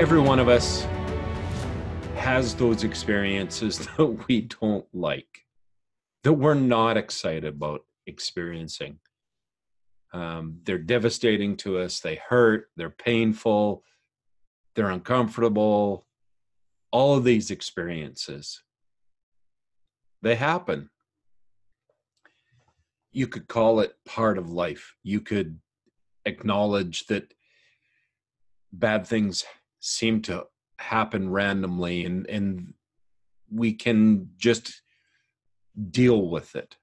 every one of us has those experiences that we don't like, that we're not excited about experiencing. Um, they're devastating to us, they hurt, they're painful, they're uncomfortable. All of these experiences, they happen. You could call it part of life. You could acknowledge that bad things seem to happen randomly and and we can just deal with it.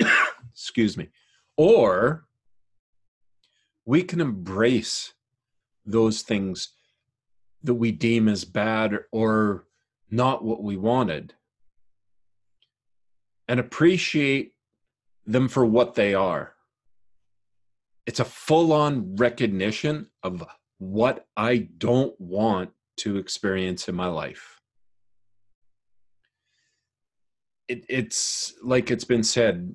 Excuse me. Or we can embrace those things that we deem as bad or not what we wanted and appreciate them for what they are. It's a full on recognition of what I don't want to experience in my life. It, it's like it's been said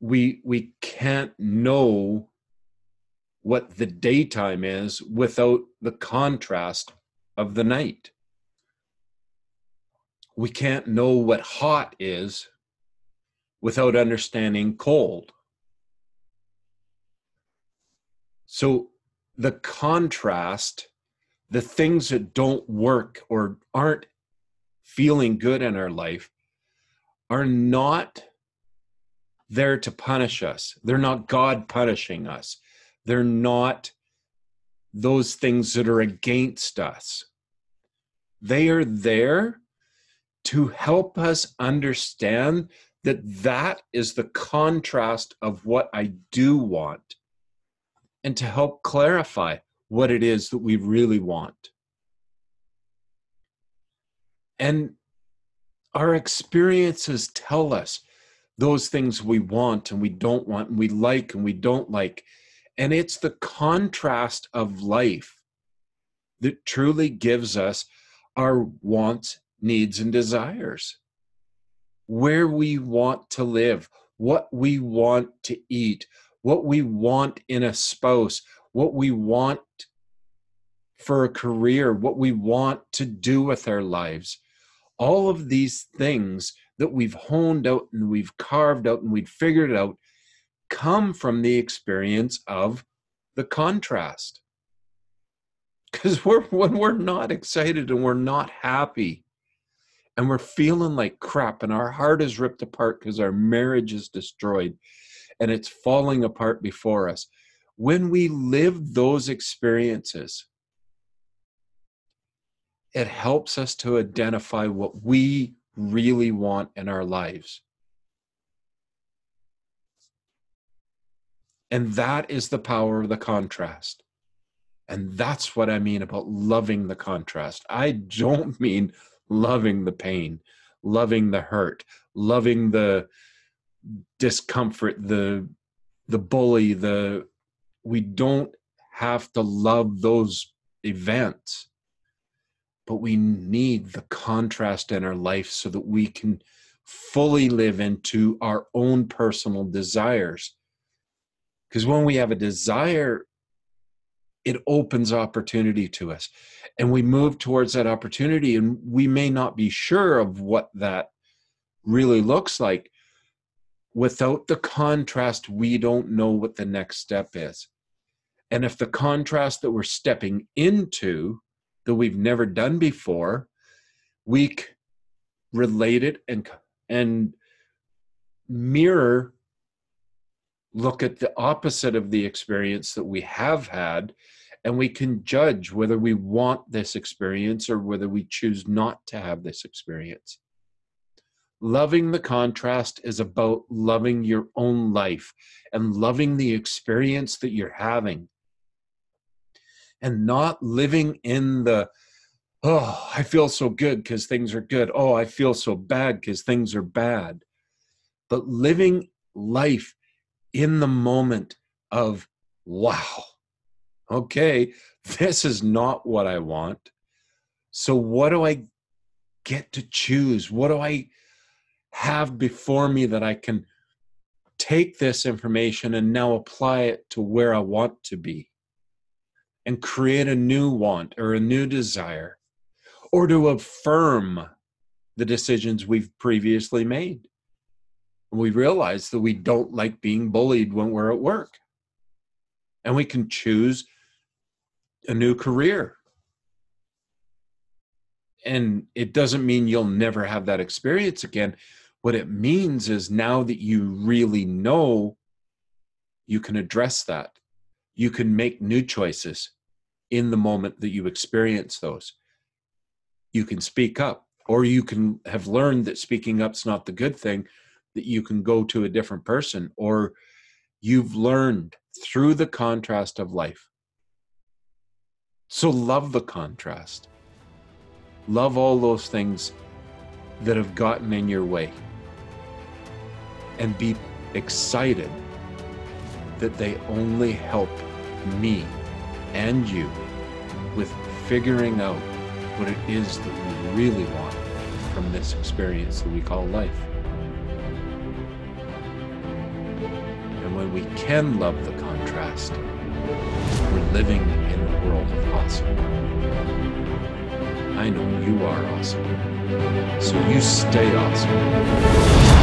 we we can't know what the daytime is without the contrast of the night we can't know what hot is without understanding cold So the contrast, the things that don't work or aren't feeling good in our life are not there to punish us. They're not God punishing us. They're not those things that are against us. They are there to help us understand that that is the contrast of what I do want and to help clarify what it is that we really want. And our experiences tell us those things we want and we don't want, and we like and we don't like. And it's the contrast of life that truly gives us our wants, needs, and desires. Where we want to live, what we want to eat, what we want in a spouse, what we want for a career, what we want to do with our lives. All of these things that we've honed out and we've carved out and we've figured out come from the experience of the contrast. Because we're when we're not excited and we're not happy and we're feeling like crap and our heart is ripped apart because our marriage is destroyed and it's falling apart before us. When we live those experiences, it helps us to identify what we really want in our lives. And that is the power of the contrast. And that's what I mean about loving the contrast. I don't mean loving the pain, loving the hurt, loving the discomfort, the the bully, the we don't have to love those events, but we need the contrast in our life so that we can fully live into our own personal desires. Because when we have a desire, it opens opportunity to us. And we move towards that opportunity, and we may not be sure of what that really looks like, without the contrast, we don't know what the next step is. And if the contrast that we're stepping into that we've never done before, we relate it and and mirror look at the opposite of the experience that we have had and we can judge whether we want this experience or whether we choose not to have this experience Loving the contrast is about loving your own life and loving the experience that you're having and not living in the, oh, I feel so good because things are good. Oh, I feel so bad because things are bad. But living life in the moment of, wow, okay, this is not what I want. So, what do I get to choose? What do I have before me that I can take this information and now apply it to where I want to be. and create a new want or a new desire or to affirm the decisions we've previously made. We realize that we don't like being bullied when we're at work. And we can choose a new career. And it doesn't mean you'll never have that experience again. What it means is now that you really know, you can address that. You can make new choices in the moment that you experience those. You can speak up, or you can have learned that speaking up's not the good thing, that you can go to a different person, or you've learned through the contrast of life. So love the contrast. Love all those things that have gotten in your way and be excited that they only help me and you with figuring out what it is that we really want from this experience that we call life. And when we can love the contrast, we're living in the world of awesome. I know you are awesome. So you stay awesome.